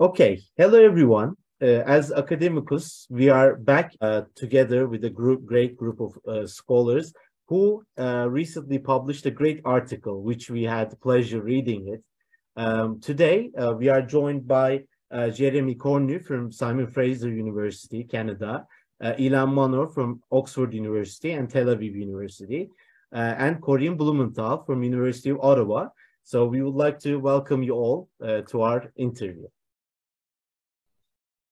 Okay, hello everyone. Uh, as Academicus, we are back uh, together with a group, great group of uh, scholars who uh, recently published a great article, which we had pleasure reading it. Um, today, uh, we are joined by uh, Jeremy Cornut from Simon Fraser University, Canada, Ilan Manor from Oxford University and Tel Aviv University, and Corinne Blumenthal from University of Ottawa. So we would like to welcome you all to our interview.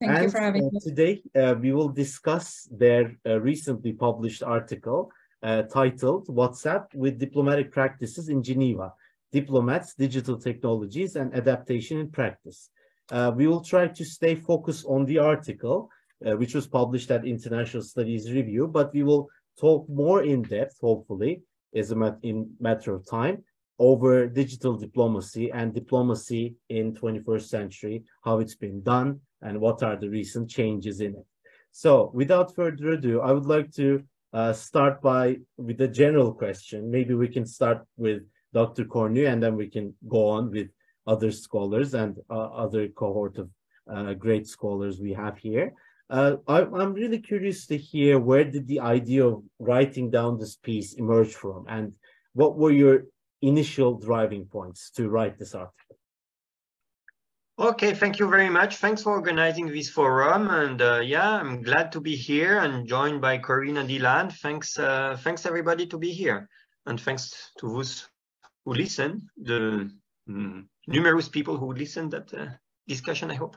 Thank and, you for having uh, me. Today, uh, we will discuss their uh, recently published article uh, titled WhatsApp with Diplomatic Practices in Geneva Diplomats, Digital Technologies, and Adaptation in Practice. Uh, we will try to stay focused on the article, uh, which was published at International Studies Review, but we will talk more in depth, hopefully, as a mat in matter of time, over digital diplomacy and diplomacy in 21st century, how it's been done, and what are the recent changes in it. So without further ado, I would like to uh, start by with a general question. Maybe we can start with Dr. Cornut and then we can go on with other scholars and uh, other cohort of uh, great scholars we have here. Uh, I, am really curious to hear where did the idea of writing down this piece emerge from and what were your initial driving points to write this article? Okay, thank you very much. Thanks for organizing this forum. And uh, yeah, I'm glad to be here and joined by Corinne and Ilan. Thanks, uh, thanks everybody to be here. And thanks to those who listen, the mm, numerous people who listen that uh, discussion, I hope.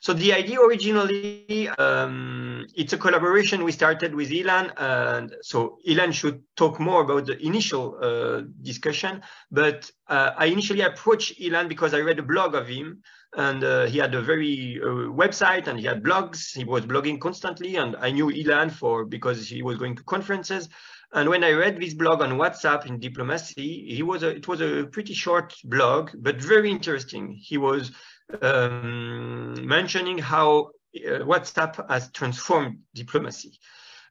So the idea originally, um, it's a collaboration we started with Ilan. And so Ilan should talk more about the initial uh, discussion. But uh, I initially approached Ilan because I read a blog of him and uh, he had a very uh, website and he had blogs. He was blogging constantly, and I knew Ilan for because he was going to conferences. And when I read this blog on WhatsApp in diplomacy, he was a, it was a pretty short blog, but very interesting. He was um, mentioning how uh, WhatsApp has transformed diplomacy.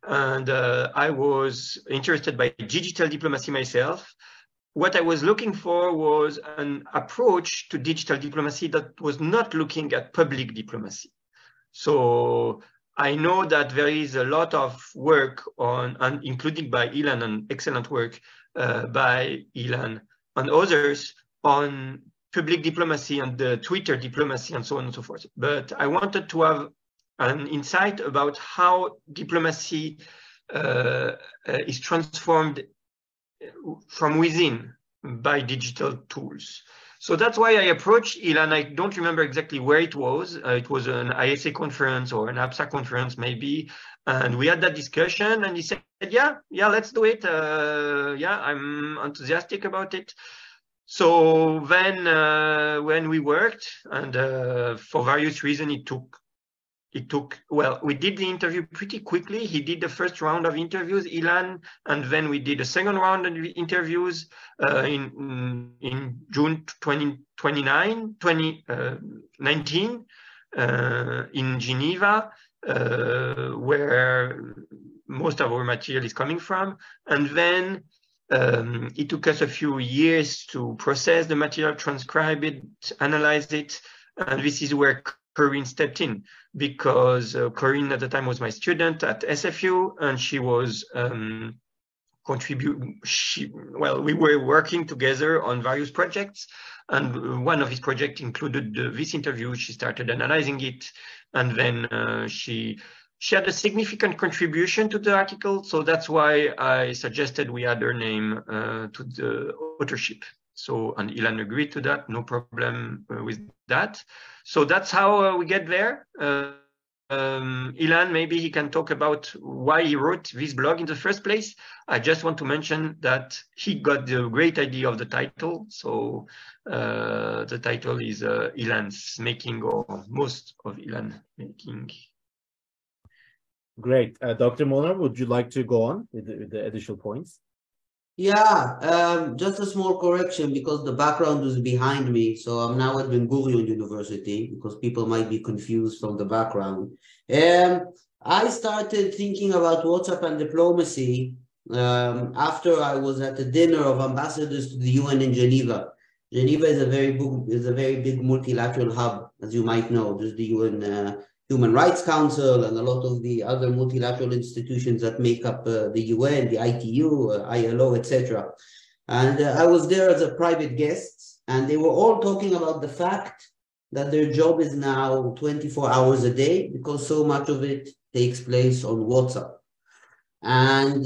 And uh, I was interested by digital diplomacy myself what I was looking for was an approach to digital diplomacy that was not looking at public diplomacy. So I know that there is a lot of work on, and including by Ilan, and excellent work uh, by Ilan and others on public diplomacy and the Twitter diplomacy and so on and so forth. But I wanted to have an insight about how diplomacy uh, uh, is transformed from within by digital tools. So that's why I approached Ilan. I don't remember exactly where it was. Uh, it was an ISA conference or an APSA conference, maybe. And we had that discussion, and he said, "Yeah, yeah, let's do it. Uh, yeah, I'm enthusiastic about it." So then, uh, when we worked, and uh, for various reasons, it took it took well we did the interview pretty quickly. He did the first round of interviews ilan and then we did a second round of interviews uh, in in june 2029 2019 uh, uh, in geneva uh, where most of our material is coming from. And then um, it took us a few years to process the material transcribe it analyze it and this is where Corinne stepped in because uh, Corinne at the time was my student at SFU and she was um, contribute she well we were working together on various projects and one of his projects included uh, this interview. She started analyzing it and then uh, she she had a significant contribution to the article so that's why i suggested we add her name uh, to the authorship so, and Ilan agreed to that, no problem uh, with that. So that's how uh, we get there. Uh, um, Ilan, maybe he can talk about why he wrote this blog in the first place. I just want to mention that he got the great idea of the title. So uh, the title is uh, Ilan's making or most of Ilan making. Great. Uh, Dr. Manor, would you like to go on with the, with the additional points? Yeah, um, just a small correction because the background is behind me. So I'm now at Ben Gurion University because people might be confused from the background. Um, I started thinking about WhatsApp and diplomacy um, after I was at a dinner of ambassadors to the UN in Geneva. Geneva is a very big, is a very big multilateral hub, as you might know. There's the UN uh, Human Rights Council and a lot of the other multilateral institutions that make up uh, the UN, the ITU, uh, ILO, etc. And uh, I was there as a private guest, and they were all talking about the fact that their job is now 24 hours a day because so much of it takes place on WhatsApp. And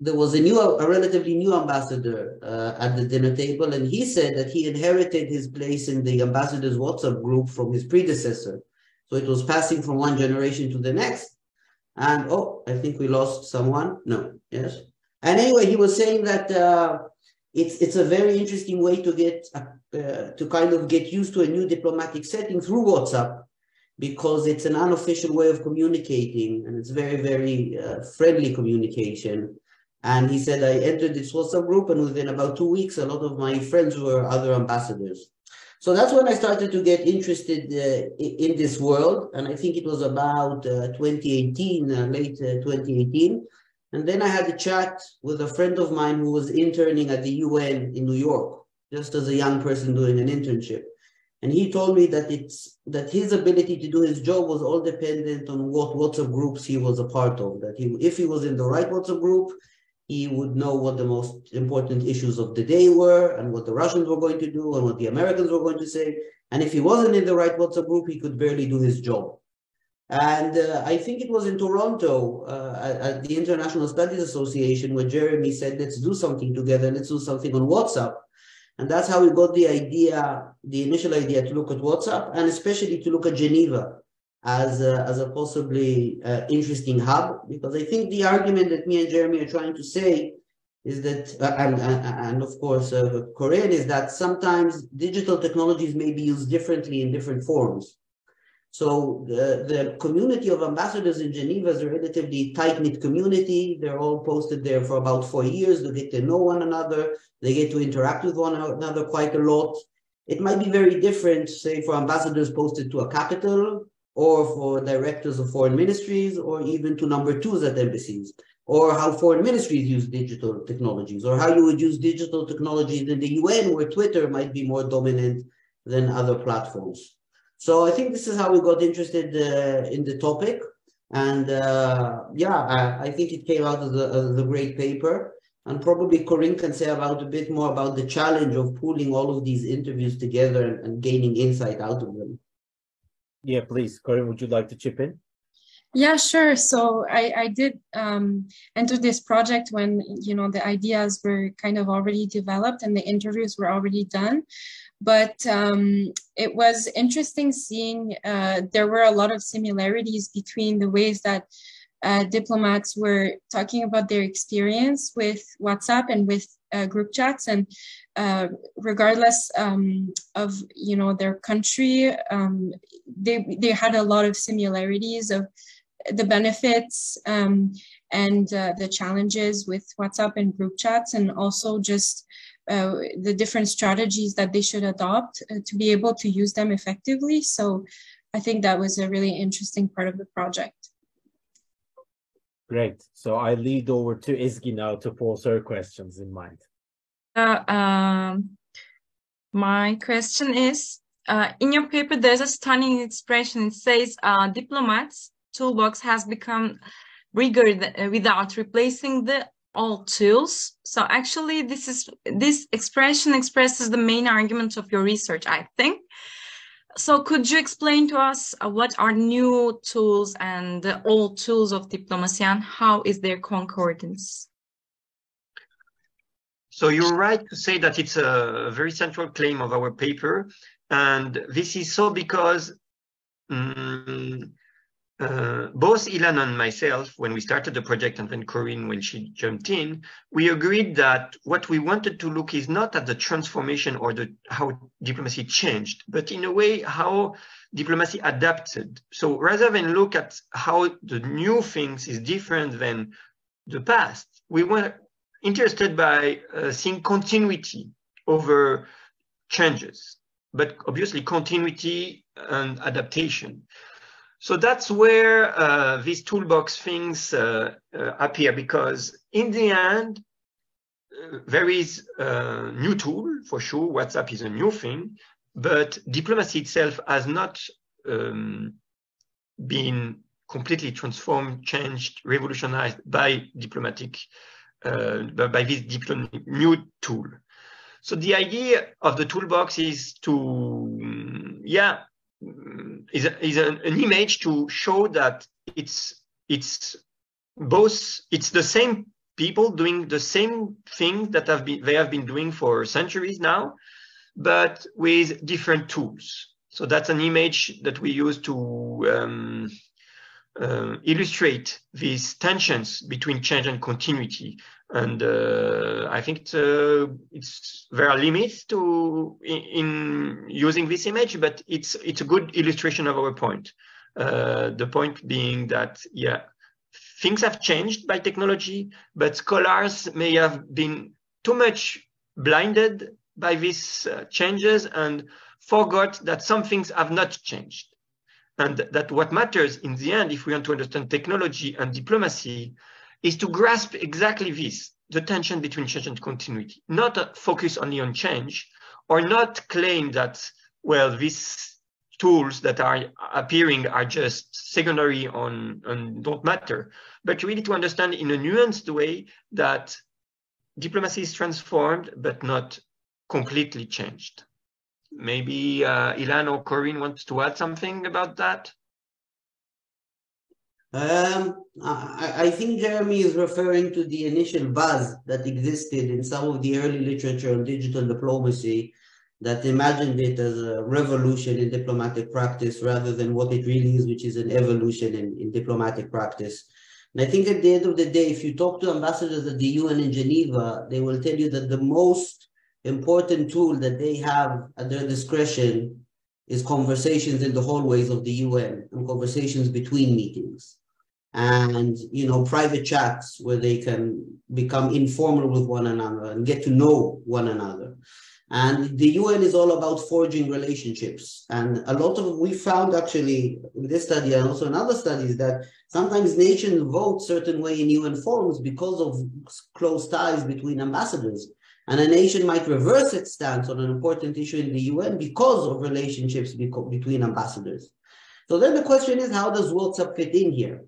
there was a new, a relatively new ambassador uh, at the dinner table, and he said that he inherited his place in the ambassador's WhatsApp group from his predecessor. So it was passing from one generation to the next. And oh, I think we lost someone. No, yes. And anyway, he was saying that uh, it's it's a very interesting way to get uh, to kind of get used to a new diplomatic setting through WhatsApp because it's an unofficial way of communicating and it's very very uh, friendly communication and he said, I entered this WhatsApp group, and within about two weeks, a lot of my friends were other ambassadors. So that's when I started to get interested uh, in this world. And I think it was about uh, 2018, uh, late uh, 2018. And then I had a chat with a friend of mine who was interning at the UN in New York, just as a young person doing an internship. And he told me that it's that his ability to do his job was all dependent on what WhatsApp groups he was a part of. That he, if he was in the right WhatsApp group, he would know what the most important issues of the day were and what the Russians were going to do and what the Americans were going to say. And if he wasn't in the right WhatsApp group, he could barely do his job. And uh, I think it was in Toronto uh, at, at, the International Studies Association where Jeremy said, let's do something together, let's do something on WhatsApp. And that's how we got the idea, the initial idea to look at WhatsApp and especially to look at Geneva as a, as a possibly uh, interesting hub because I think the argument that me and Jeremy are trying to say is that uh, and, and, and of course uh, Corinne is that sometimes digital technologies may be used differently in different forms. So the, the community of ambassadors in Geneva is a relatively tight-knit community. They're all posted there for about four years. They get to know one another. They get to interact with one another quite a lot. It might be very different, say, for ambassadors posted to a capital or for directors of foreign ministries, or even to number twos at embassies, or how foreign ministries use digital technologies, or how you would use digital technologies in the UN, where Twitter might be more dominant than other platforms. So I think this is how we got interested uh, in the topic. And uh, yeah, I, I, think it came out of the, of the great paper. And probably Corinne can say about a bit more about the challenge of pulling all of these interviews together and, and gaining insight out of them. Yeah, please. Corinne, would you like to chip in? Yeah, sure. So I, I did um, enter this project when, you know, the ideas were kind of already developed and the interviews were already done. But um, it was interesting seeing uh, there were a lot of similarities between the ways that uh, diplomats were talking about their experience with WhatsApp and with uh, group chats, and uh, regardless um, of you know their country, um, they they had a lot of similarities of the benefits um, and uh, the challenges with WhatsApp and group chats, and also just uh, the different strategies that they should adopt uh, to be able to use them effectively. So, I think that was a really interesting part of the project. Great. So I lead over to Ezgi now to pose her questions in mind. Uh, um, my question is, uh, in your paper, there's a stunning expression. It says, uh, diplomats toolbox has become bigger th- without replacing the old tools. So actually, this is this expression expresses the main argument of your research, I think. So could you explain to us uh, what are new tools and the old tools of diplomacy and how is their concordance? So you're right to say that it's a very central claim of our paper. And this is so because um, uh, both Ilan and myself, when we started the project, and then Corinne, when she jumped in, we agreed that what we wanted to look is not at the transformation or the how diplomacy changed, but in a way how diplomacy adapted. So rather than look at how the new things is different than the past, we were interested by uh, seeing continuity over changes, but obviously continuity and adaptation. So that's where uh, these toolbox things uh, uh, appear because in the end, there is a new tool for sure. WhatsApp is a new thing, but diplomacy itself has not um, been completely transformed, changed, revolutionized by diplomatic, uh, Uh, by this new tool. So the idea of the toolbox is to, mm, yeah, mm, is, a, is a, an image to show that it's it's both it's the same people doing the same thing that have been they have been doing for centuries now, but with different tools. So that's an image that we use to um, uh, illustrate these tensions between change and continuity. And uh, I think it's, uh, it's, there are limits to in, in, using this image, but it's it's a good illustration of our point. Uh, the point being that yeah, things have changed by technology, but scholars may have been too much blinded by these uh, changes and forgot that some things have not changed. And that what matters in the end, if we want to understand technology and diplomacy, is to grasp exactly this, the tension between change and continuity, not uh, focus only on change or not claim that, well, these tools that are appearing are just secondary on and don't matter, but really to understand in a nuanced way that diplomacy is transformed, but not completely changed. Maybe uh, Ilan or Corinne wants to add something about that. Um, I, I, think Jeremy is referring to the initial buzz that existed in some of the early literature on digital diplomacy that imagined it as a revolution in diplomatic practice rather than what it really is, which is an evolution in, in diplomatic practice. And I think at the end of the day, if you talk to ambassadors at the UN in Geneva, they will tell you that the most important tool that they have at their discretion is conversations in the hallways of the UN and conversations between meetings. And you know private chats where they can become informal with one another and get to know one another. And the UN is all about forging relationships. And a lot of we found actually in this study and also in other studies that sometimes nations vote certain way in UN forums because of close ties between ambassadors and a nation might reverse its stance on an important issue in the UN because of relationships between ambassadors. So then the question is, how does WhatsApp fit in here?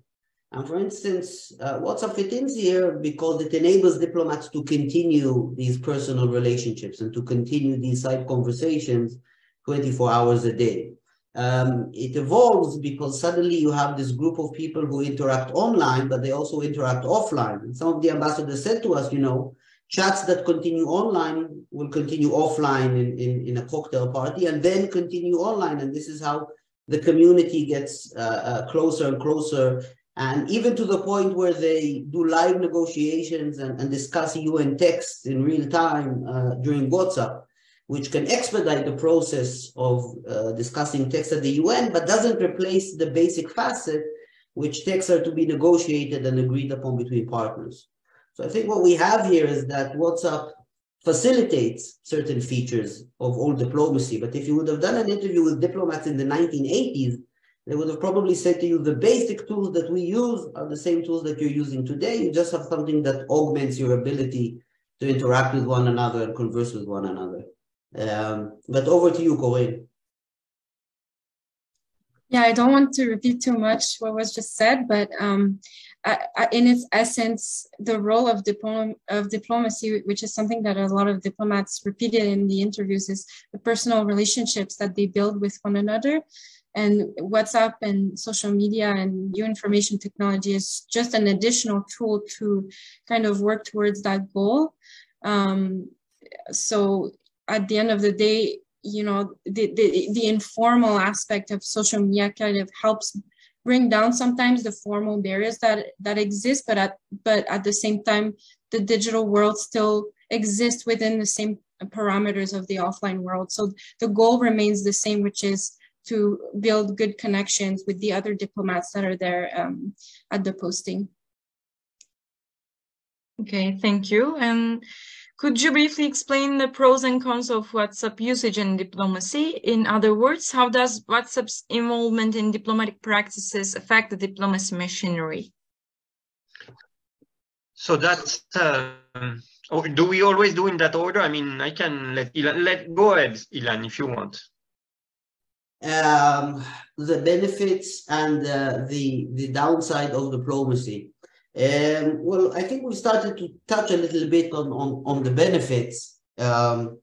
And for instance, uh, WhatsApp fit in here because it enables diplomats to continue these personal relationships and to continue these side conversations 24 hours a day. Um, it evolves because suddenly you have this group of people who interact online, but they also interact offline. And some of the ambassadors said to us, you know, chats that continue online will continue offline in, in, in a cocktail party and then continue online. And this is how the community gets uh, uh, closer and closer. And even to the point where they do live negotiations and, and discuss UN texts in real time uh, during WhatsApp, which can expedite the process of uh, discussing texts at the UN, but doesn't replace the basic facet, which texts are to be negotiated and agreed upon between partners. So I think what we have here is that WhatsApp facilitates certain features of old diplomacy. But if you would have done an interview with diplomats in the 1980s, they would have probably said to you, the basic tools that we use are the same tools that you're using today. You just have something that augments your ability to interact with one another and converse with one another. Um, but over to you, Corinne. Yeah, I don't want to repeat too much what was just said, but um, in its essence, the role of, diplom- of diplomacy, which is something that a lot of diplomats repeated in the interviews, is the personal relationships that they build with one another. And WhatsApp and social media and new information technology is just an additional tool to kind of work towards that goal. Um, so at the end of the day, you know the, the the informal aspect of social media kind of helps bring down sometimes the formal barriers that that exist but at but at the same time the digital world still exists within the same parameters of the offline world. So the goal remains the same which is to build good connections with the other diplomats that are there um, at the posting. Okay thank you. And could you briefly explain the pros and cons of WhatsApp usage in diplomacy? In other words, how does WhatsApp's involvement in diplomatic practices affect the diplomacy machinery? So that's uh, do we always do in that order? I mean, I can let Ilan, let go ahead, Ilan, if you want. Um, the benefits and uh, the the downside of diplomacy. Um, well, I think we started to touch a little bit on on, on the benefits. Um,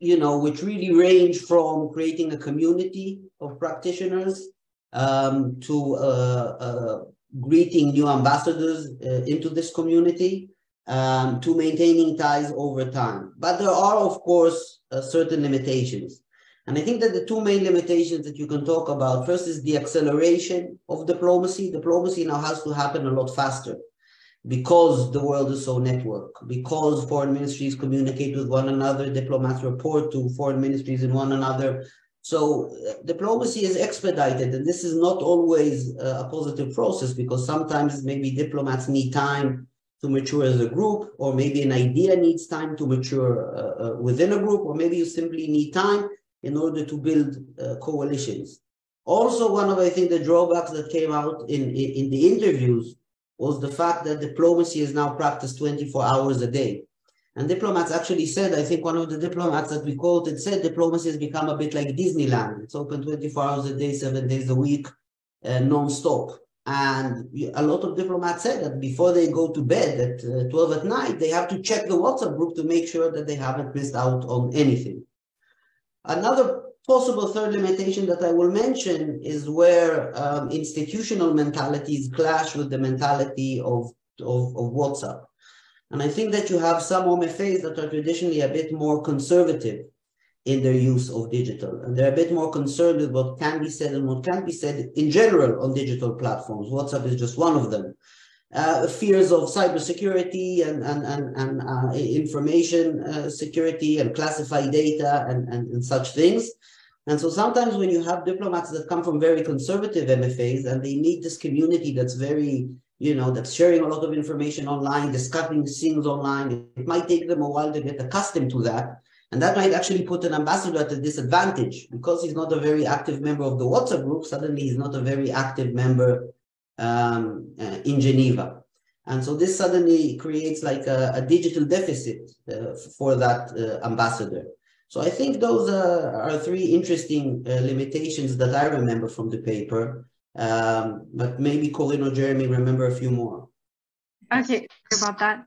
you know, which really range from creating a community of practitioners um, to uh, uh, greeting new ambassadors uh, into this community um, to maintaining ties over time. But there are, of course, uh, certain limitations. And I think that the two main limitations that you can talk about first is the acceleration of diplomacy. Diplomacy now has to happen a lot faster because the world is so networked, because foreign ministries communicate with one another, diplomats report to foreign ministries in one another. So uh, diplomacy is expedited, and this is not always uh, a positive process because sometimes maybe diplomats need time to mature as a group, or maybe an idea needs time to mature uh, uh, within a group, or maybe you simply need time in order to build uh, coalitions. Also, one of I think the drawbacks that came out in, in, in the interviews was the fact that diplomacy is now practiced 24 hours a day. And diplomats actually said, I think one of the diplomats that we quoted said diplomacy has become a bit like Disneyland. It's open 24 hours a day, seven days a week, uh, non-stop. And a lot of diplomats said that before they go to bed at uh, 12 at night, they have to check the WhatsApp group to make sure that they haven't missed out on anything. Another possible third limitation that I will mention is where um, institutional mentalities clash with the mentality of, of, of WhatsApp. And I think that you have some MFAs that are traditionally a bit more conservative in their use of digital. And they're a bit more concerned with what can be said and what can't be said in general on digital platforms. WhatsApp is just one of them. Uh, fears of cybersecurity and, and, and, and uh, information uh, security and classified data and, and, and such things. And so sometimes when you have diplomats that come from very conservative MFAs and they need this community that's very, you know, that's sharing a lot of information online, discussing things online, it might take them a while to get accustomed to that. And that might actually put an ambassador at a disadvantage because he's not a very active member of the WhatsApp group. Suddenly, he's not a very active member um, uh, in Geneva. And so this suddenly creates like a, a digital deficit uh, for that uh, ambassador. So I think those are three interesting uh, limitations that I remember from the paper. Um, but maybe Corinne or Jeremy remember a few more. Okay, about that.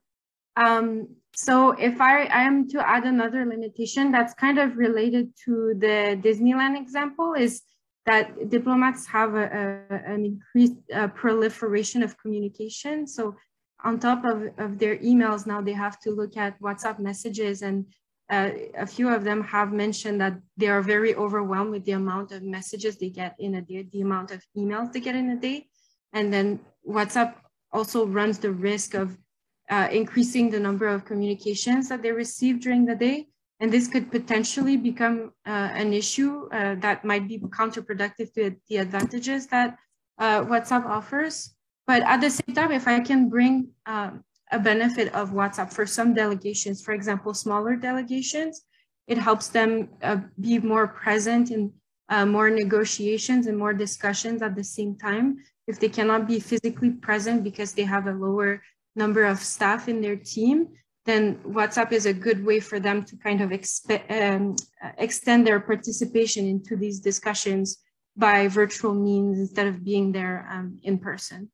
Um, so if I, I am to add another limitation that's kind of related to the Disneyland example is that diplomats have a, a an increased uh, proliferation of communication. So on top of, of their emails, now they have to look at WhatsApp messages and uh, a few of them have mentioned that they are very overwhelmed with the amount of messages they get in a day, the amount of emails they get in a day. And then WhatsApp also runs the risk of uh, increasing the number of communications that they receive during the day. And this could potentially become uh, an issue uh, that might be counterproductive to the advantages that uh, WhatsApp offers. But at the same time, if I can bring um, a benefit of WhatsApp for some delegations, for example, smaller delegations, it helps them uh, be more present in uh, more negotiations and more discussions at the same time. If they cannot be physically present because they have a lower number of staff in their team, then WhatsApp is a good way for them to kind of um, extend their participation into these discussions by virtual means instead of being there um, in person.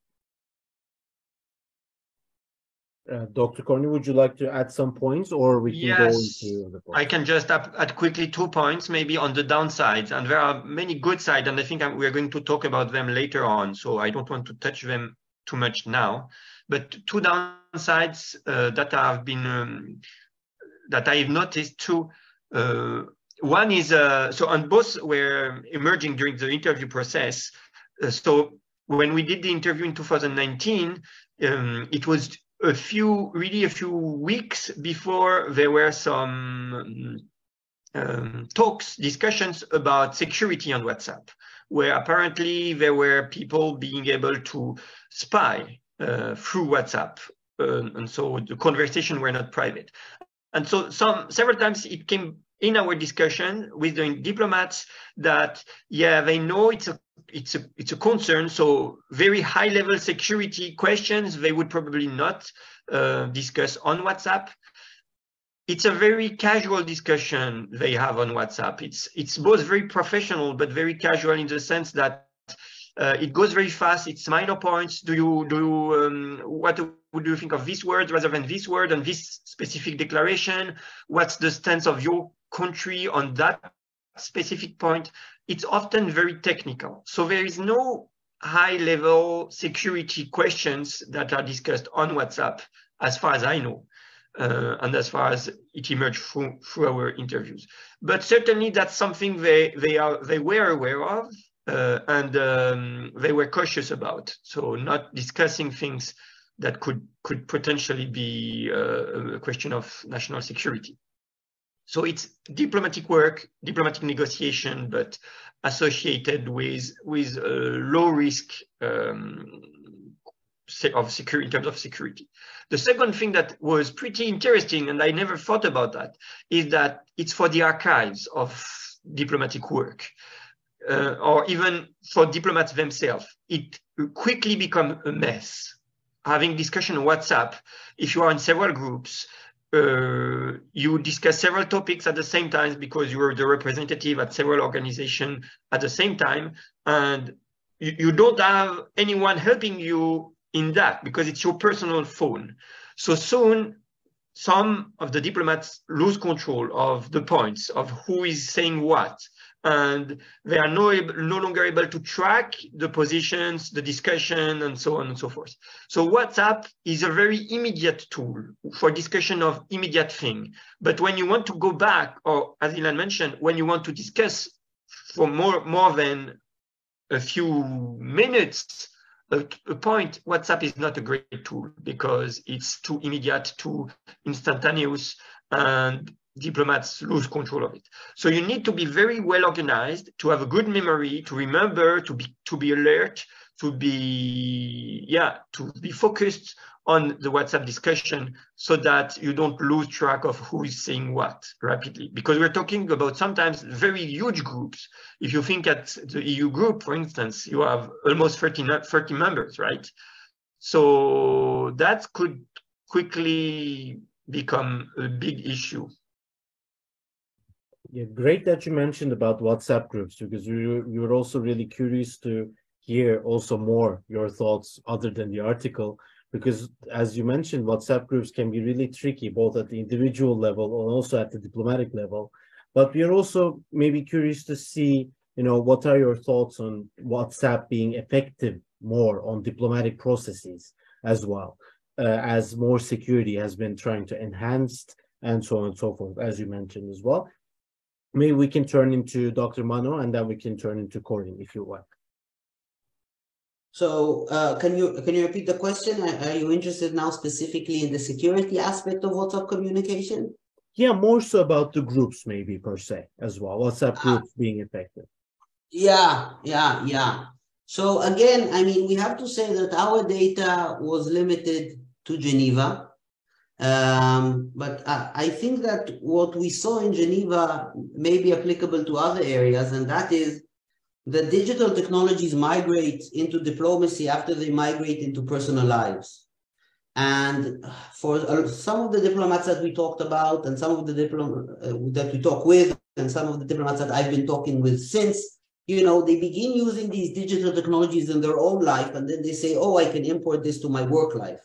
Uh, Dr. Corney, would you like to add some points or we can yes, go into the point? I can just add quickly two points, maybe on the downsides. And there are many good sides, and I think we're going to talk about them later on. So I don't want to touch them too much now. But two downsides uh, that have been, um, that I've noticed too. Uh, one is, uh, so and both were emerging during the interview process. So when we did the interview in 2019, um, it was a few, really a few weeks before there were some um, talks, discussions about security on WhatsApp, where apparently there were people being able to spy uh, through WhatsApp. Uh, and so the conversation were not private. And so some several times it came in our discussion with the diplomats that yeah they know it's a it's a it's a concern so very high level security questions they would probably not uh, discuss on whatsapp it's a very casual discussion they have on whatsapp it's it's both very professional but very casual in the sense that uh, it goes very fast. It's minor points. Do you do you, um, what would you think of this word rather than this word and this specific declaration? What's the stance of your country on that specific point? It's often very technical. So there is no high level security questions that are discussed on WhatsApp, as far as I know. Uh, and as far as it emerged through, through our interviews. But certainly that's something they, they, are, they were aware of uh, and um, they were cautious about. So not discussing things that could could potentially be uh, a question of national security. So it's diplomatic work, diplomatic negotiation, but associated with with low risk um, of security in terms of security. The second thing that was pretty interesting, and I never thought about that, is that it's for the archives of diplomatic work uh, or even for diplomats themselves, it quickly become a mess. Having discussion on WhatsApp, if you are in several groups, uh, you discuss several topics at the same time because you are the representative at several organizations at the same time, and you, you don't have anyone helping you in that because it's your personal phone. So soon, some of the diplomats lose control of the points of who is saying what and they are no, no longer able to track the positions, the discussion, and so on and so forth. So WhatsApp is a very immediate tool for discussion of immediate thing. But when you want to go back, or as Ilan mentioned, when you want to discuss for more, more than a few minutes, a, a point, WhatsApp is not a great tool because it's too immediate, too instantaneous, and diplomats lose control of it. So you need to be very well organized, to have a good memory, to remember, to be to be alert, to be yeah, to be focused on the WhatsApp discussion so that you don't lose track of who is saying what rapidly. Because we're talking about sometimes very huge groups. If you think at the EU group, for instance, you have almost 30, 30 members, right? So that could quickly become a big issue. Yeah, great that you mentioned about WhatsApp groups because you you were also really curious to hear also more your thoughts other than the article because as you mentioned WhatsApp groups can be really tricky both at the individual level and also at the diplomatic level. But we are also maybe curious to see you know what are your thoughts on WhatsApp being effective more on diplomatic processes as well uh, as more security has been trying to enhance and so on and so forth as you mentioned as well maybe we can turn into Dr. Manor and then we can turn into Corinne if you want. So uh, can you can you repeat the question? Are you interested now specifically in the security aspect of WhatsApp communication? Yeah, more so about the groups maybe per se as well. WhatsApp ah. groups uh, being affected. Yeah, yeah, yeah. So again, I mean, we have to say that our data was limited to Geneva um, but I, I, think that what we saw in Geneva may be applicable to other areas, and that is that digital technologies migrate into diplomacy after they migrate into personal lives. And for some of the diplomats that we talked about, and some of the diplomats uh, that we talk with, and some of the diplomats that I've been talking with since, you know, they begin using these digital technologies in their own life, and then they say, "Oh, I can import this to my work life."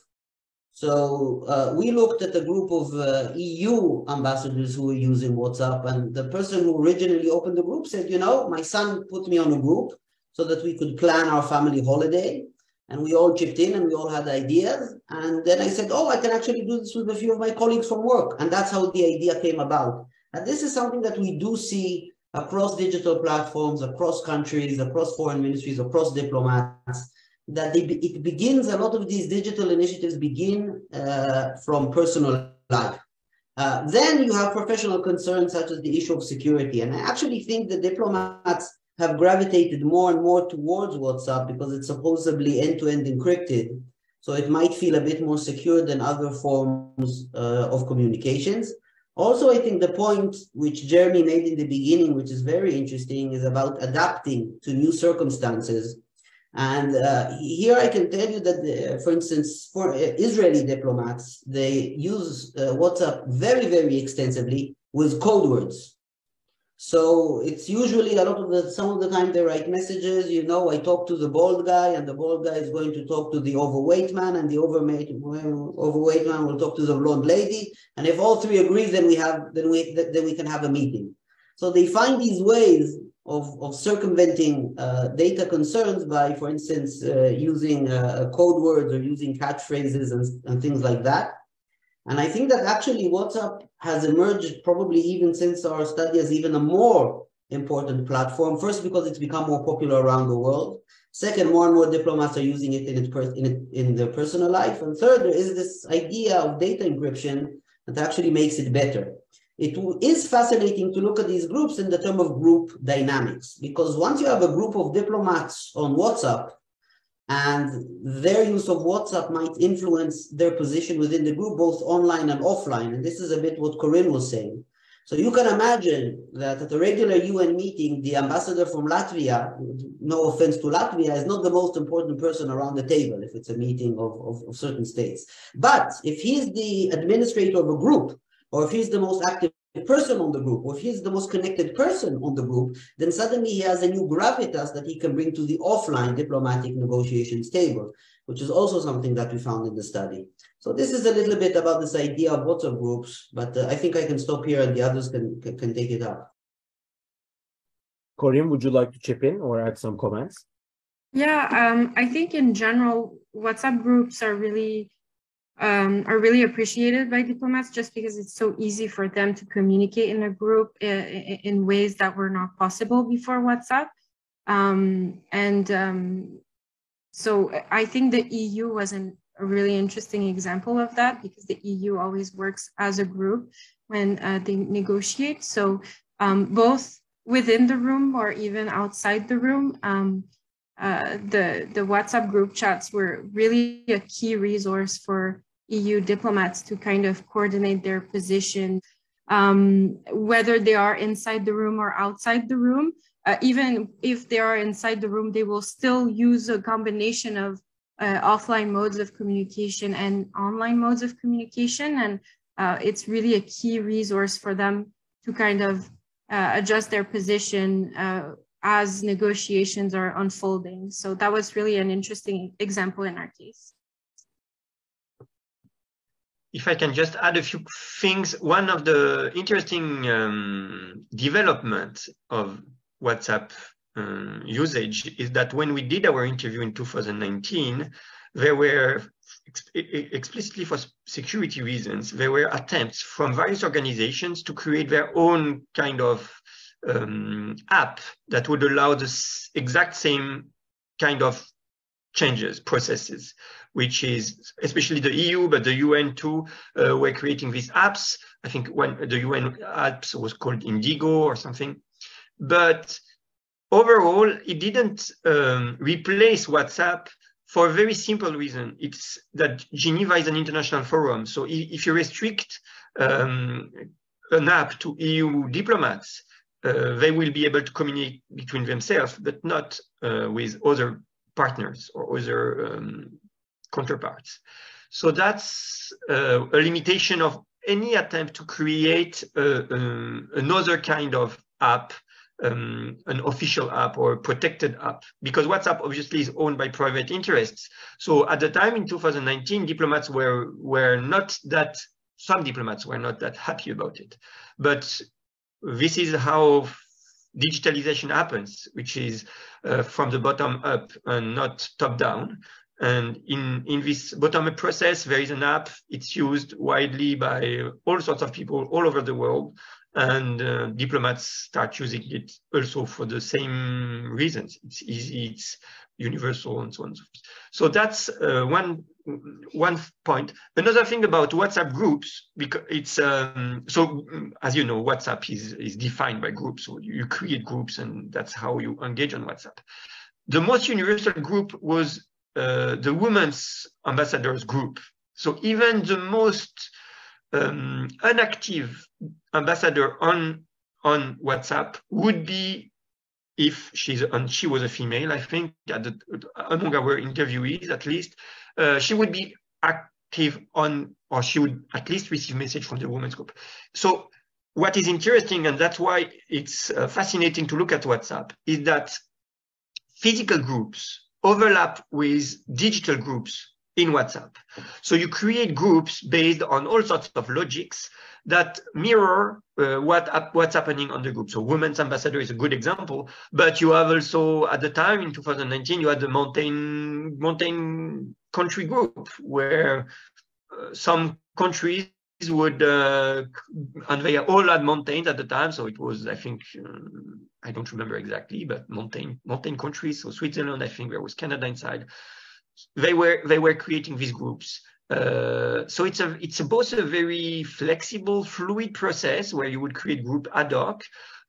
So uh, we looked at a group of uh, EU ambassadors who were using WhatsApp, and the person who originally opened the group said, you know, my son put me on a group so that we could plan our family holiday. And we all chipped in and we all had ideas. And then I said, oh, I can actually do this with a few of my colleagues from work. And that's how the idea came about. And this is something that we do see across digital platforms, across countries, across foreign ministries, across diplomats that they, it begins, a lot of these digital initiatives begin uh, from personal life. Uh, then you have professional concerns such as the issue of security. And I actually think the diplomats have gravitated more and more towards WhatsApp because it's supposedly end-to-end encrypted. So it might feel a bit more secure than other forms uh, of communications. Also, I think the point which Jeremy made in the beginning, which is very interesting, is about adapting to new circumstances. And uh, here I can tell you that, the, for instance, for Israeli diplomats, they use uh, WhatsApp very, very extensively with code words. So it's usually a lot of the some of the time they write messages. You know, I talk to the bald guy, and the bald guy is going to talk to the overweight man, and the overweight overweight man will talk to the blonde lady. And if all three agree, then we have then we then we can have a meeting. So they find these ways of, of circumventing uh, data concerns by, for instance, uh, using uh, code words or using catchphrases and, and things like that. And I think that actually WhatsApp has emerged probably even since our study as even a more important platform. First, because it's become more popular around the world. Second, more and more diplomats are using it in, per- in, it, in their personal life. And third, there is this idea of data encryption that actually makes it better. It is fascinating to look at these groups in the term of group dynamics, because once you have a group of diplomats on WhatsApp, and their use of WhatsApp might influence their position within the group, both online and offline. And this is a bit what Corinne was saying. So you can imagine that at a regular UN meeting, the ambassador from Latvia, no offense to Latvia, is not the most important person around the table if it's a meeting of, of, of certain states. But if he's the administrator of a group, or if he's the most active person on the group, or if he's the most connected person on the group, then suddenly he has a new gravitas that he can bring to the offline diplomatic negotiations table, which is also something that we found in the study. So this is a little bit about this idea of WhatsApp groups, but uh, I think I can stop here and the others can, can, can take it up. Corinne, would you like to chip in or add some comments? Yeah, um, I think in general, WhatsApp groups are really um, are really appreciated by diplomats just because it's so easy for them to communicate in a group in, in ways that were not possible before WhatsApp. Um, and um, so I think the EU was an, a really interesting example of that because the EU always works as a group when uh, they negotiate. So um, both within the room or even outside the room, um, uh, the the WhatsApp group chats were really a key resource for EU diplomats to kind of coordinate their position, um, whether they are inside the room or outside the room. Uh, even if they are inside the room, they will still use a combination of uh, offline modes of communication and online modes of communication. And uh, it's really a key resource for them to kind of uh, adjust their position uh, as negotiations are unfolding. So that was really an interesting example in our case if I can just add a few things, one of the interesting um, development of WhatsApp um, usage is that when we did our interview in 2019, there were ex explicitly for security reasons, there were attempts from various organizations to create their own kind of um, app that would allow the exact same kind of changes, processes which is especially the EU, but the UN too, uh, were creating these apps. I think when the UN apps was called Indigo or something. But overall, it didn't um, replace WhatsApp for a very simple reason. It's that Geneva is an international forum. So if, you restrict um, an app to EU diplomats, uh, they will be able to communicate between themselves, but not uh, with other partners or other um, counterparts. So that's uh, a limitation of any attempt to create uh, um, another kind of app, um, an official app or protected app, because WhatsApp obviously is owned by private interests. So at the time in 2019, diplomats were were not that. Some diplomats were not that happy about it, but this is how digitalization happens, which is uh, from the bottom up and not top down. And in, in this bottom-up process, there is an app. It's used widely by all sorts of people all over the world. And uh, diplomats start using it also for the same reasons. It's easy, it's universal, and so on. So that's uh, one one point. Another thing about WhatsApp groups, because it's um, so as you know, WhatsApp is is defined by groups. So you create groups, and that's how you engage on WhatsApp. The most universal group was uh, the women's ambassadors group. So even the most um, inactive ambassador on on WhatsApp would be if she's and she was a female, I think, the, among our interviewees at least, uh, she would be active on, or she would at least receive message from the women's group. So what is interesting, and that's why it's uh, fascinating to look at WhatsApp, is that physical groups overlap with digital groups in WhatsApp. So you create groups based on all sorts of logics that mirror uh, what what's happening on the group. So Women's Ambassador is a good example, but you have also at the time in 2019 you had the mountain mountain country group where uh, some countries would uh, and they all had mountains at the time so it was i think um, i don't remember exactly but mountain mountain countries so switzerland i think there was canada inside they were they were creating these groups. Uh, so it's a it's both a very flexible fluid process where you would create group ad hoc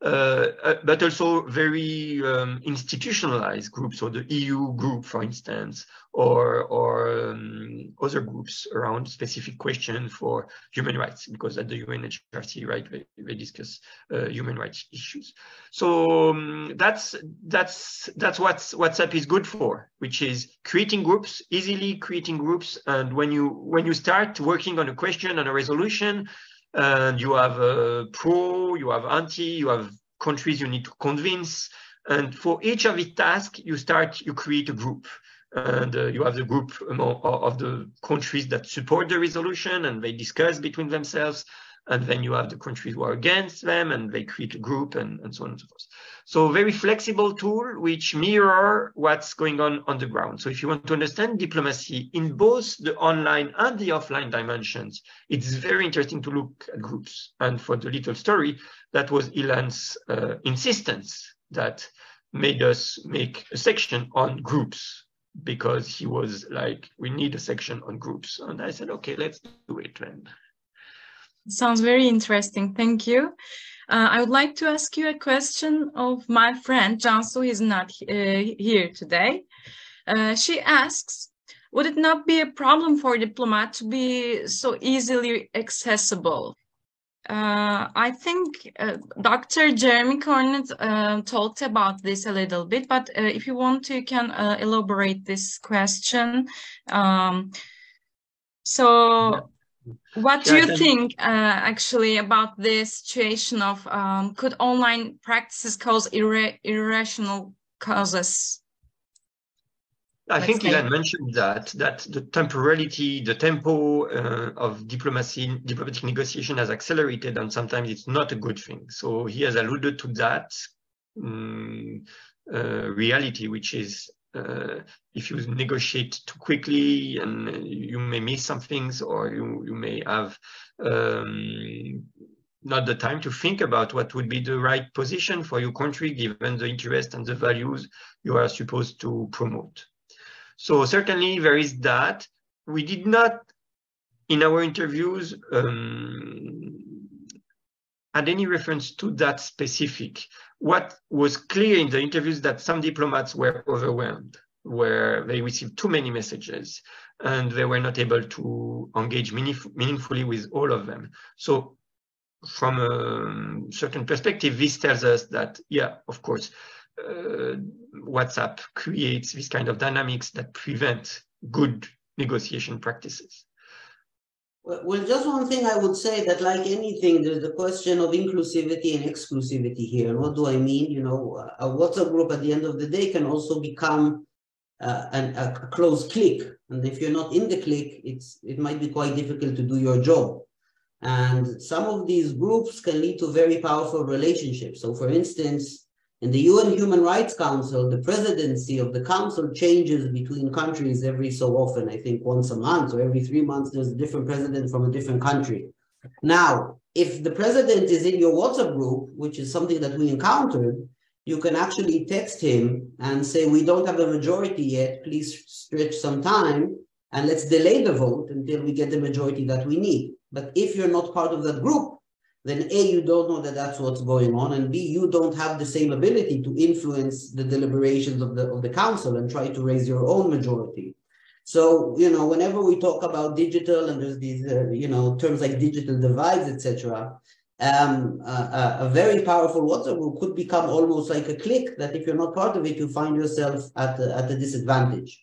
uh, uh, but also very um, institutionalized groups, so the EU group, for instance, or or um, other groups around specific questions for human rights, because at the UNHRC, right, we, discuss uh, human rights issues. So um, that's that's that's what WhatsApp is good for, which is creating groups, easily creating groups, and when you when you start working on a question on a resolution, and you have a pro, you have anti, you have countries you need to convince. And for each of the tasks, you start, you create a group. And uh, you have the group among, of the countries that support the resolution and they discuss between themselves and then you have the countries who are against them and they create a group and, and so on and so forth. So very flexible tool which mirror what's going on on the ground. So if you want to understand diplomacy in both the online and the offline dimensions, it's very interesting to look at groups. And for the little story, that was Ilan's uh, insistence that made us make a section on groups because he was like, we need a section on groups. And I said, okay, let's do it then. Sounds very interesting. Thank you. Uh, I would like to ask you a question of my friend Cansu. is not uh, here today. Uh, she asks, would it not be a problem for a diplomat to be so easily accessible? Uh, I think uh, Dr. Jeremy Cornut uh, talked about this a little bit, but if you want to, you can elaborate this question. Um, so what do you think uh, actually about this situation of um, could online practices cause irra irrational causes? I think Ilan mentioned that that the temporality, the tempo uh, of diplomacy, diplomatic negotiation has accelerated, and sometimes it's not a good thing. So he has alluded to that um, uh, reality, which is uh, if you negotiate too quickly and you may miss some things or you, you may have um, not the time to think about what would be the right position for your country given the interest and the values you are supposed to promote. So certainly there is that. We did not, in our interviews, um, add any reference to that specific what was clear in the interviews that some diplomats were overwhelmed, where they received too many messages and they were not able to engage meaningfully with all of them. So from a certain perspective, this tells us that, yeah, of course, uh, WhatsApp creates this kind of dynamics that prevent good negotiation practices. Well, just one thing I would say that, like anything, there's the question of inclusivity and exclusivity here. And what do I mean? You know, a WhatsApp group at the end of the day can also become uh, an, a closed clique. And if you're not in the clique, it's it might be quite difficult to do your job. And some of these groups can lead to very powerful relationships. So, for instance, in the UN Human Rights Council, the presidency of the council changes between countries every so often, I think once a month or every three months, there's a different president from a different country. Now, if the president is in your WhatsApp group, which is something that we encountered, you can actually text him and say, we don't have a majority yet, please stretch some time and let's delay the vote until we get the majority that we need. But if you're not part of that group, then A, you don't know that that's what's going on, and B, you don't have the same ability to influence the deliberations of the, of the council and try to raise your own majority. So, you know, whenever we talk about digital and there's these, uh, you know, terms like digital divides, etc., um, uh, a very powerful WhatsApp group could become almost like a clique that if you're not part of it, you find yourself at a, at a disadvantage.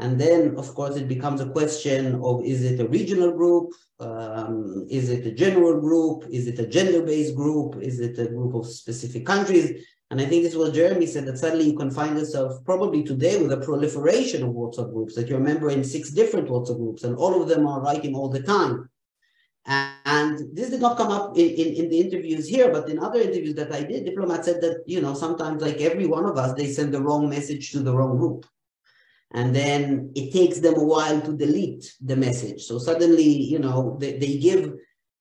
And then, of course, it becomes a question of is it a regional group? Um, is it a general group? Is it a gender-based group? Is it a group of specific countries? And I think this is what Jeremy said, that suddenly you can find yourself probably today with a proliferation of WhatsApp groups, that you're a member in six different WhatsApp groups, and all of them are writing all the time. And this did not come up in, in, in, the interviews here, but in other interviews that I did, diplomats said that, you know, sometimes like every one of us, they send the wrong message to the wrong group. And then it takes them a while to delete the message. So suddenly, you know, they, they give,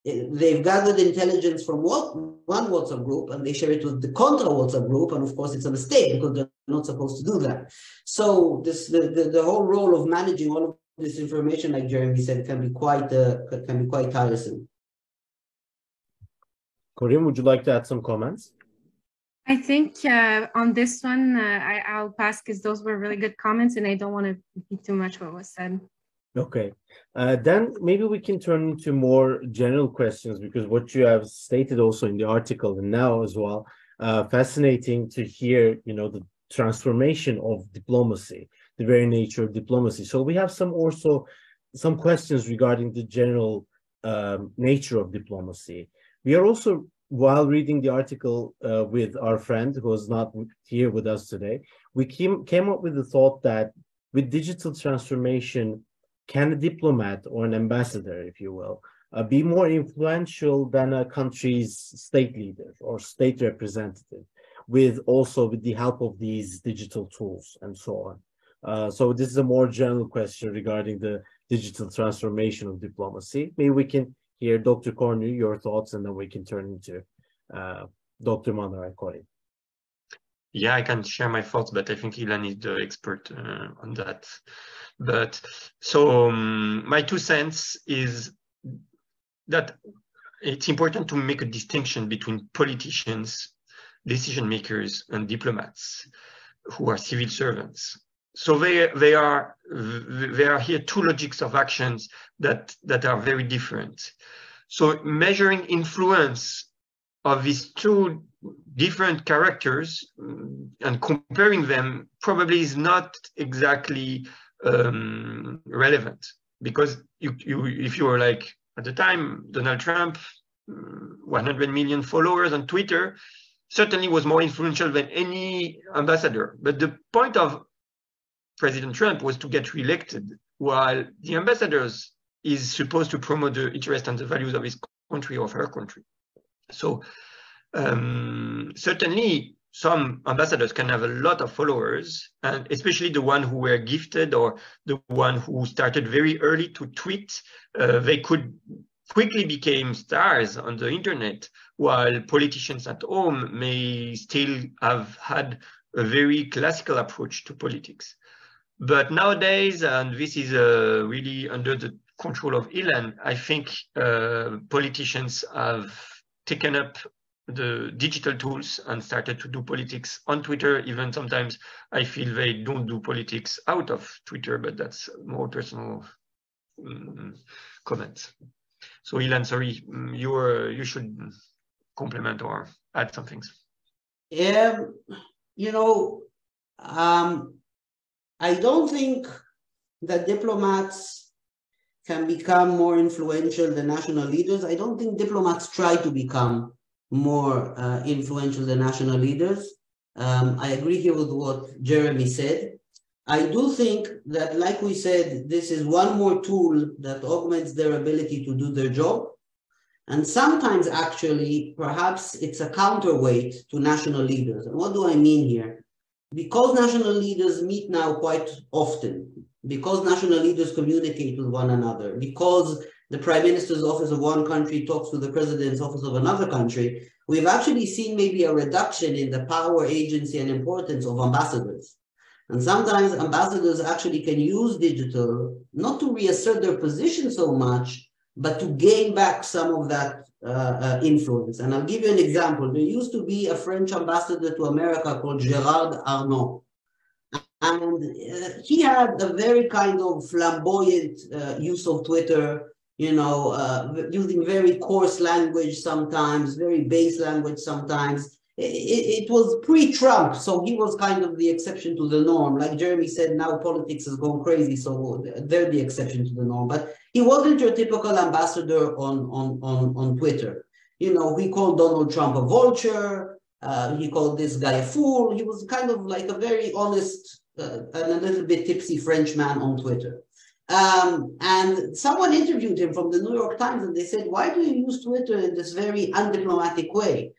they've gathered intelligence from what, one WhatsApp group and they share it with the contra WhatsApp group. And of course, it's a mistake because they're not supposed to do that. So this the, the, the whole role of managing all of this information, like Jeremy said, can be quite uh, can be quite tiresome. Corinne, would you like to add some comments? I think uh, on this one, uh, I, will pass because those were really good comments, and I don't want to repeat too much what was said. Okay, uh, then maybe we can turn to more general questions because what you have stated also in the article and now as well, uh, fascinating to hear. You know the transformation of diplomacy the very nature of diplomacy. So we have some also some questions regarding the general um, nature of diplomacy. We are also, while reading the article uh, with our friend who is not here with us today, we came, came up with the thought that with digital transformation, can a diplomat or an ambassador, if you will, uh, be more influential than a country's state leader or state representative, with also with the help of these digital tools and so on? Uh, so this is a more general question regarding the digital transformation of diplomacy. Maybe we can hear Dr. Cornut, your thoughts, and then we can turn into uh, Dr. Manuel Corinne. Yeah, I can share my thoughts, but I think Ilan is the expert uh, on that. But so um, my two cents is that it's important to make a distinction between politicians, decision makers, and diplomats who are civil servants so they they are they are here two logics of actions that that are very different. So measuring influence of these two different characters mm, and comparing them probably is not exactly um, relevant because you, you if you were like at the time Donald Trump, mm, 100 million followers on Twitter, certainly was more influential than any ambassador. But the point of President Trump was to get reelected, while the ambassadors is supposed to promote the interest and the values of his country or her country. So um, certainly some ambassadors can have a lot of followers, and especially the one who were gifted or the one who started very early to tweet, uh, they could quickly become stars on the internet, while politicians at home may still have had a very classical approach to politics. But nowadays, and this is uh, really under the control of Ilan, I think uh, politicians have taken up the digital tools and started to do politics on Twitter. Even sometimes I feel they don't do politics out of Twitter, but that's more personal um, comments. So Ilan, sorry, mm, you you should complement or add some things. Yeah, you know, um, I don't think that diplomats can become more influential than national leaders. I don't think diplomats try to become more uh, influential than national leaders. Um, I agree here with what Jeremy said. I do think that, like we said, this is one more tool that augments their ability to do their job. And sometimes, actually, perhaps it's a counterweight to national leaders. And what do I mean here? Because national leaders meet now quite often, because national leaders communicate with one another, because the prime minister's office of one country talks to the president's office of another country, we've actually seen maybe a reduction in the power, agency, and importance of ambassadors. And sometimes ambassadors actually can use digital not to reassert their position so much, but to gain back some of that uh, uh, influence. And I'll give you an example. There used to be a French ambassador to America called Gerard Araud. And uh, he had a very kind of flamboyant uh, use of Twitter, you know, using very coarse language sometimes, very base language sometimes. It, it, was pre-Trump, so he was kind of the exception to the norm. Like Jeremy said, now politics has gone crazy, so they're the exception to the norm. But he wasn't your typical ambassador on, on, on, on Twitter. You know, he called Donald Trump a vulture. Uh, he called this guy a fool. He was kind of like a very honest uh, and a little bit tipsy Frenchman on Twitter. Um, and someone interviewed him from the New York Times and they said, Why do you use Twitter in this very undiplomatic way?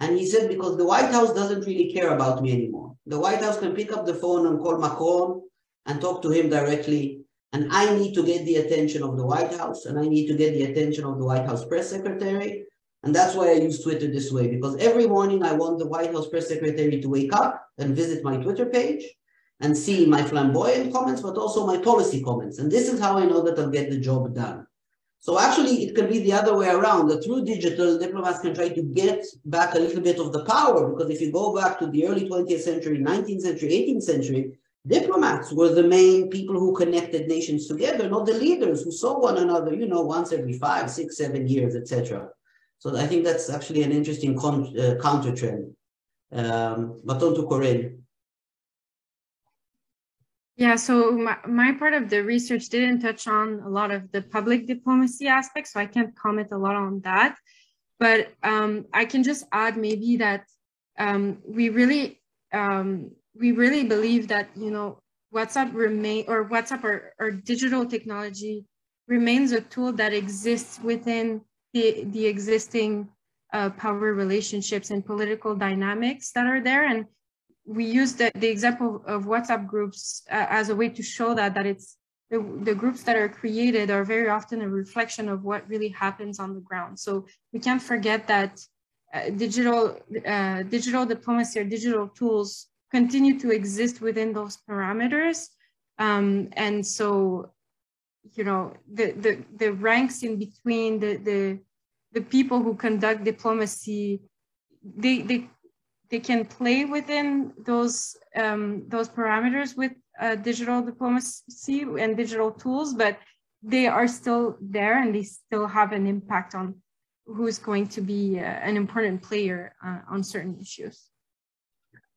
And he said, Because the White House doesn't really care about me anymore. The White House can pick up the phone and call Macron and talk to him directly. And I need to get the attention of the White House and I need to get the attention of the White House press secretary. And that's why I use Twitter this way, because every morning I want the White House press secretary to wake up and visit my Twitter page and see my flamboyant comments, but also my policy comments. And this is how I know that I'll get the job done. So actually, it can be the other way around. That through digital, diplomats can try to get back a little bit of the power. Because if you go back to the early 20th century, 19th century, 18th century, diplomats were the main people who connected nations together, not the leaders who saw one another, you know, once every five, six, seven years, etc. So I think that's actually an interesting uh, counter trend. Um, baton to Corinne. Yeah, so my, my part of the research didn't touch on a lot of the public diplomacy aspects, so I can't comment a lot on that. But um, I can just add maybe that um, we really um, we really believe that you know WhatsApp remain or WhatsApp or, or digital technology remains a tool that exists within the the existing uh, power relationships and political dynamics that are there, and we use the, the example of WhatsApp groups uh, as a way to show that that it's the, the groups that are created are very often a reflection of what really happens on the ground. So we can't forget that uh, digital uh, digital diplomacy or digital tools continue to exist within those parameters. Um, and so, you know, the, the, the ranks in between the, the, the people who conduct diplomacy, they, they they can play within those um, those parameters with uh, digital diplomacy and digital tools, but they are still there and they still have an impact on who's going to be uh, an important player uh, on certain issues.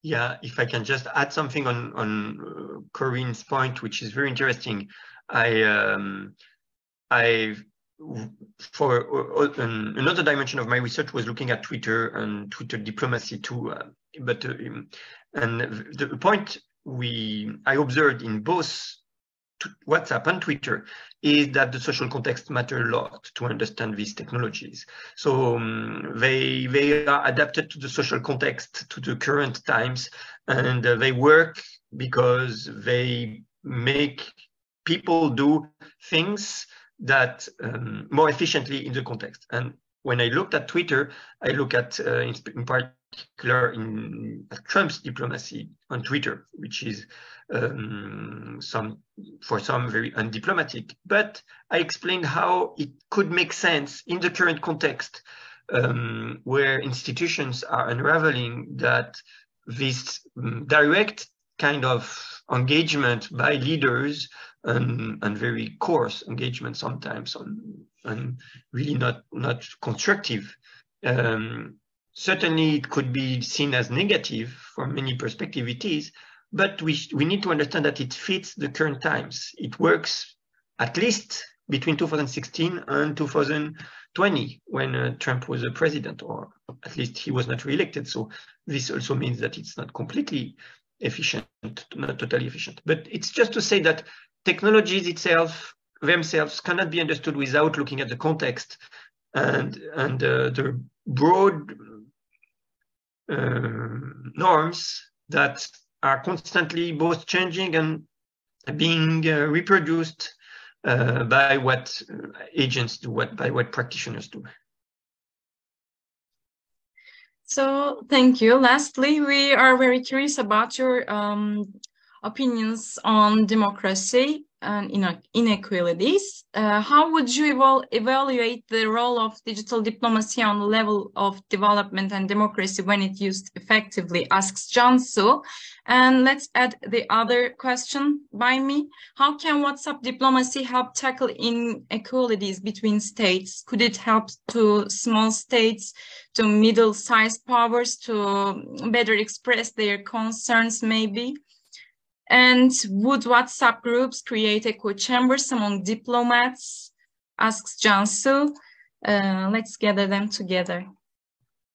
Yeah, if I can just add something on on uh, Corinne's point, which is very interesting. I um, I for uh, um, another dimension of my research was looking at Twitter and Twitter diplomacy too. Uh, but uh, and the point we I observed in both WhatsApp and Twitter is that the social context matter a lot to understand these technologies. So um, they they are adapted to the social context, to the current times, and uh, they work because they make people do things that um, more efficiently in the context. And when I looked at Twitter, I look at uh, in, in, particular in Trump's diplomacy on Twitter, which is um, some for some very undiplomatic. But I explained how it could make sense in the current context, um, where institutions are unraveling that this um, direct kind of engagement by leaders and, and very coarse engagement sometimes on, and really not, not constructive. Um, certainly it could be seen as negative from many perspectives it is, but we, we need to understand that it fits the current times. It works at least between 2016 and 2020 when uh, Trump was a president, or at least he was not reelected. So this also means that it's not completely efficient, not totally efficient. But it's just to say that technologies itself themselves cannot be understood without looking at the context and and uh, the broad uh, norms that are constantly both changing and being uh, reproduced uh, by what uh, agents do, what by what practitioners do. So thank you. Lastly, we are very curious about your um, opinions on democracy and inequalities. Uh, how would you eval evaluate the role of digital diplomacy on the level of development and democracy when it used effectively? Asks Cansu. And let's add the other question by me. How can WhatsApp diplomacy help tackle inequalities between states? Could it help to small states, to middle-sized powers to better express their concerns maybe? And would WhatsApp groups create echo chambers among diplomats? Asks Cansu. Uh, let's gather them together.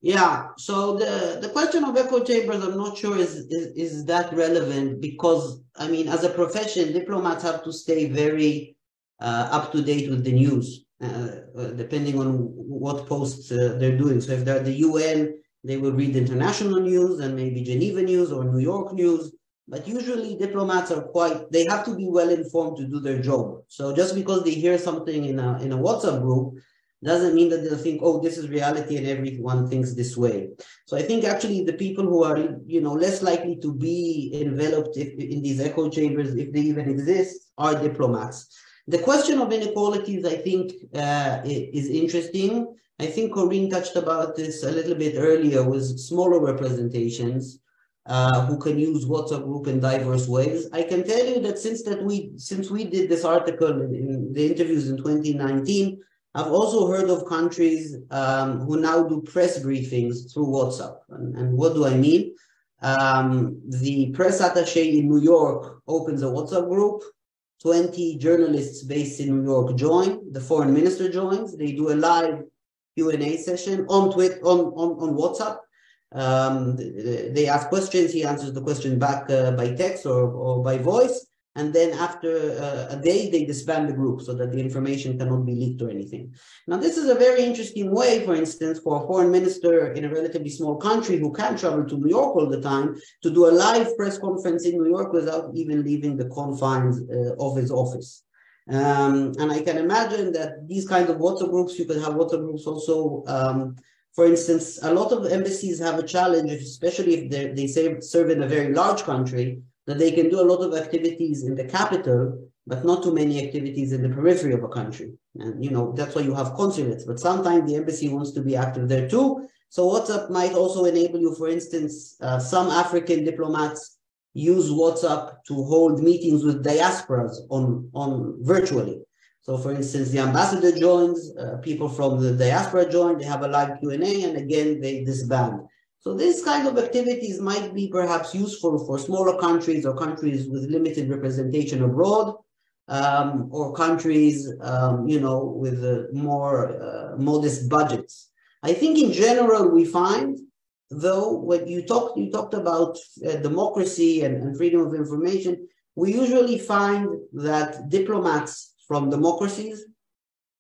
Yeah, so the, the question of echo chambers, I'm not sure is, is, is that relevant because, I mean, as a profession, diplomats have to stay very uh, up to date with the news, uh, uh depending on what posts uh, they're doing. So if they're at the UN, they will read international news and maybe Geneva news or New York news. But usually diplomats are quite, they have to be well informed to do their job. So just because they hear something in a, in a WhatsApp group doesn't mean that they'll think, oh, this is reality and everyone thinks this way. So I think actually the people who are, you know, less likely to be enveloped if, in these echo chambers, if they even exist, are diplomats. The question of inequalities, I think, uh, is interesting. I think Corinne touched about this a little bit earlier with smaller representations uh, who can use WhatsApp group in diverse ways. I can tell you that since that we since we did this article in, the interviews in 2019, I've also heard of countries um, who now do press briefings through WhatsApp. And, and what do I mean? Um, the press attaché in New York opens a WhatsApp group. 20 journalists based in New York join. The foreign minister joins. They do a live Q&A session on, Twitter, on, on, on WhatsApp um, they ask questions, he answers the question back uh, by text or, or by voice. And then after uh, a day, they disband the group so that the information cannot be leaked or anything. Now, this is a very interesting way, for instance, for a foreign minister in a relatively small country who can't travel to New York all the time to do a live press conference in New York without even leaving the confines uh, of his office. Um, and I can imagine that these kinds of WhatsApp groups, you could have WhatsApp groups also um, for instance, a lot of embassies have a challenge, especially if they serve in a very large country, that they can do a lot of activities in the capital, but not too many activities in the periphery of a country. And you know that's why you have consulates. But sometimes the embassy wants to be active there too. So WhatsApp might also enable you, for instance, uh, some African diplomats use WhatsApp to hold meetings with diasporas on on virtually. So for instance, the ambassador joins, uh, people from the diaspora join, they have a live Q&A, and again, they disband. So these kind of activities might be perhaps useful for smaller countries or countries with limited representation abroad, um, or countries, um, you know, with uh, more uh, modest budgets. I think in general, we find, though, when you talked, you talked about uh, democracy and, and freedom of information, we usually find that diplomats from democracies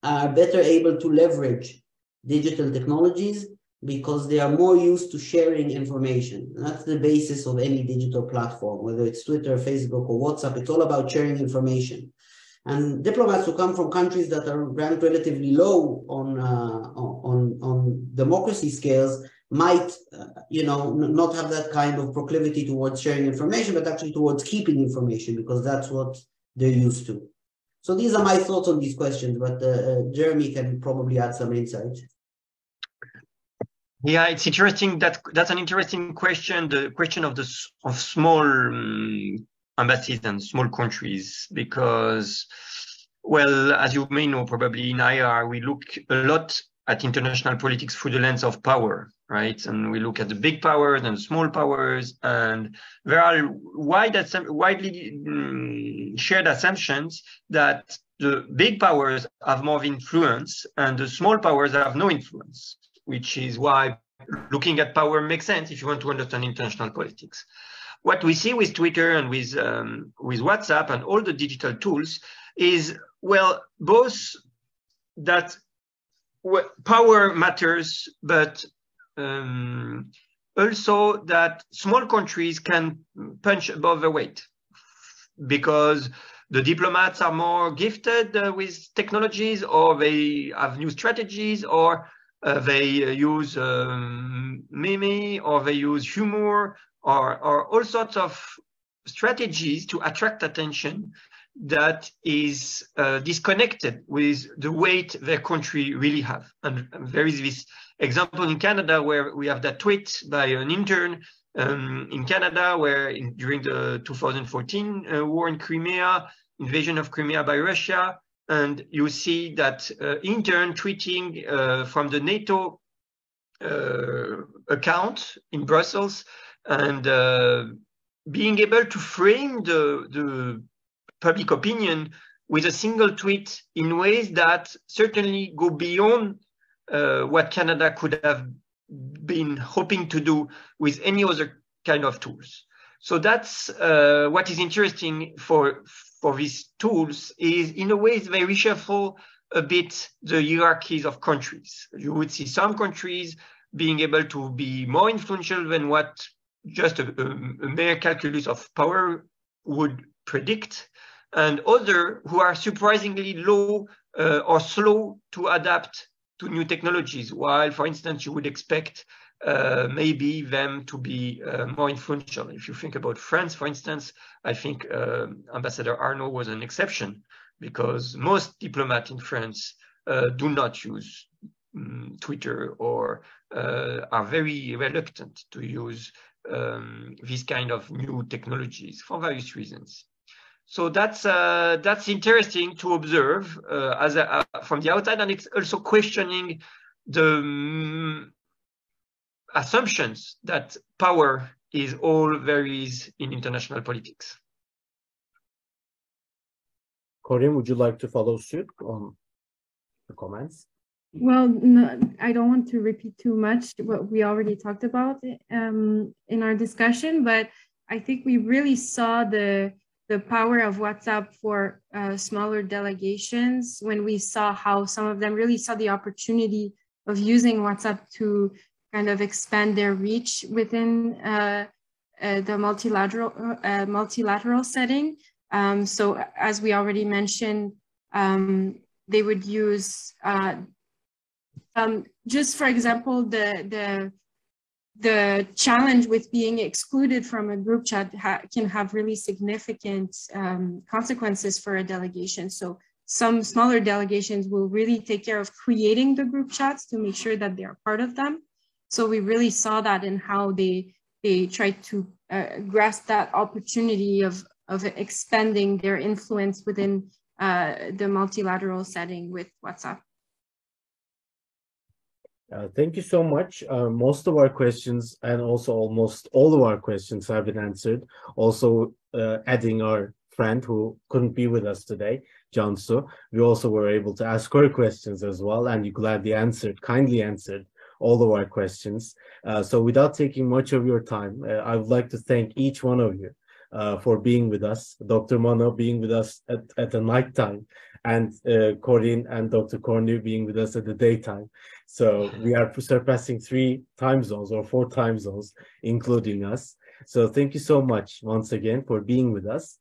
are better able to leverage digital technologies because they are more used to sharing information. That's the basis of any digital platform, whether it's Twitter, Facebook, or WhatsApp. It's all about sharing information. And diplomats who come from countries that are ranked relatively low on uh, on on democracy scales might, uh, you know, not have that kind of proclivity towards sharing information, but actually towards keeping information because that's what they're used to. So these are my thoughts on these questions, but uh, uh, Jeremy can probably add some insight. Yeah, it's interesting. That that's an interesting question. The question of the of small um, embassies and small countries, because, well, as you may know, probably in IR we look a lot at international politics through the lens of power, right? And we look at the big powers and small powers, and there are wide, widely um, shared assumptions that the big powers have more influence and the small powers have no influence, which is why looking at power makes sense if you want to understand international politics. What we see with Twitter and with um, with WhatsApp and all the digital tools is well, both that power matters, but um, also that small countries can punch above their weight because the diplomats are more gifted uh, with technologies or they have new strategies or uh, they uh, use um, meme or they use humor or, or all sorts of strategies to attract attention that is uh, disconnected with the weight their country really have. And there is this example in Canada where we have that tweet by an intern um, in Canada where in, during the 2014 uh, war in Crimea, invasion of Crimea by Russia, and you see that uh, intern tweeting uh, from the NATO uh, account in Brussels and uh, being able to frame the, the public opinion with a single tweet in ways that certainly go beyond uh, what Canada could have been hoping to do with any other kind of tools. So that's uh, what is interesting for for these tools is in a way they reshuffle a bit the hierarchies of countries. You would see some countries being able to be more influential than what just a, a, mere calculus of power would predict, and other who are surprisingly low uh, or slow to adapt to new technologies. While, for instance, you would expect uh, maybe them to be uh, more influential. If you think about France, for instance, I think uh, Ambassador Araud was an exception because most diplomats in France uh, do not use um, Twitter or uh, are very reluctant to use um, these kind of new technologies for various reasons. So that's uh, that's interesting to observe uh, as a, uh, from the outside, and it's also questioning the um, assumptions that power is all varies in international politics. Corinne, would you like to follow suit on the comments? Well, no, I don't want to repeat too much what we already talked about um, in our discussion, but I think we really saw the the power of WhatsApp for uh, smaller delegations when we saw how some of them really saw the opportunity of using WhatsApp to kind of expand their reach within uh, uh, the multilateral uh, multilateral setting. Um, so as we already mentioned, um, they would use uh, um, just for example, the, the, the challenge with being excluded from a group chat ha can have really significant um, consequences for a delegation. So some smaller delegations will really take care of creating the group chats to make sure that they are part of them. So we really saw that in how they they tried to uh, grasp that opportunity of of expanding their influence within uh, the multilateral setting with WhatsApp. Uh, thank you so much. Uh, most of our questions and also almost all of our questions have been answered. Also, uh, adding our friend who couldn't be with us today, Cansu, we also were able to ask her questions as well, and you gladly answered, kindly answered all of our questions. Uh, so, without taking much of your time, uh, I would like to thank each one of you uh, for being with us. Dr. Manor being with us at, at the night time, and uh, Corinne and Dr. Cornut being with us at the daytime. So we are surpassing three time zones or four time zones, including us. So thank you so much once again for being with us.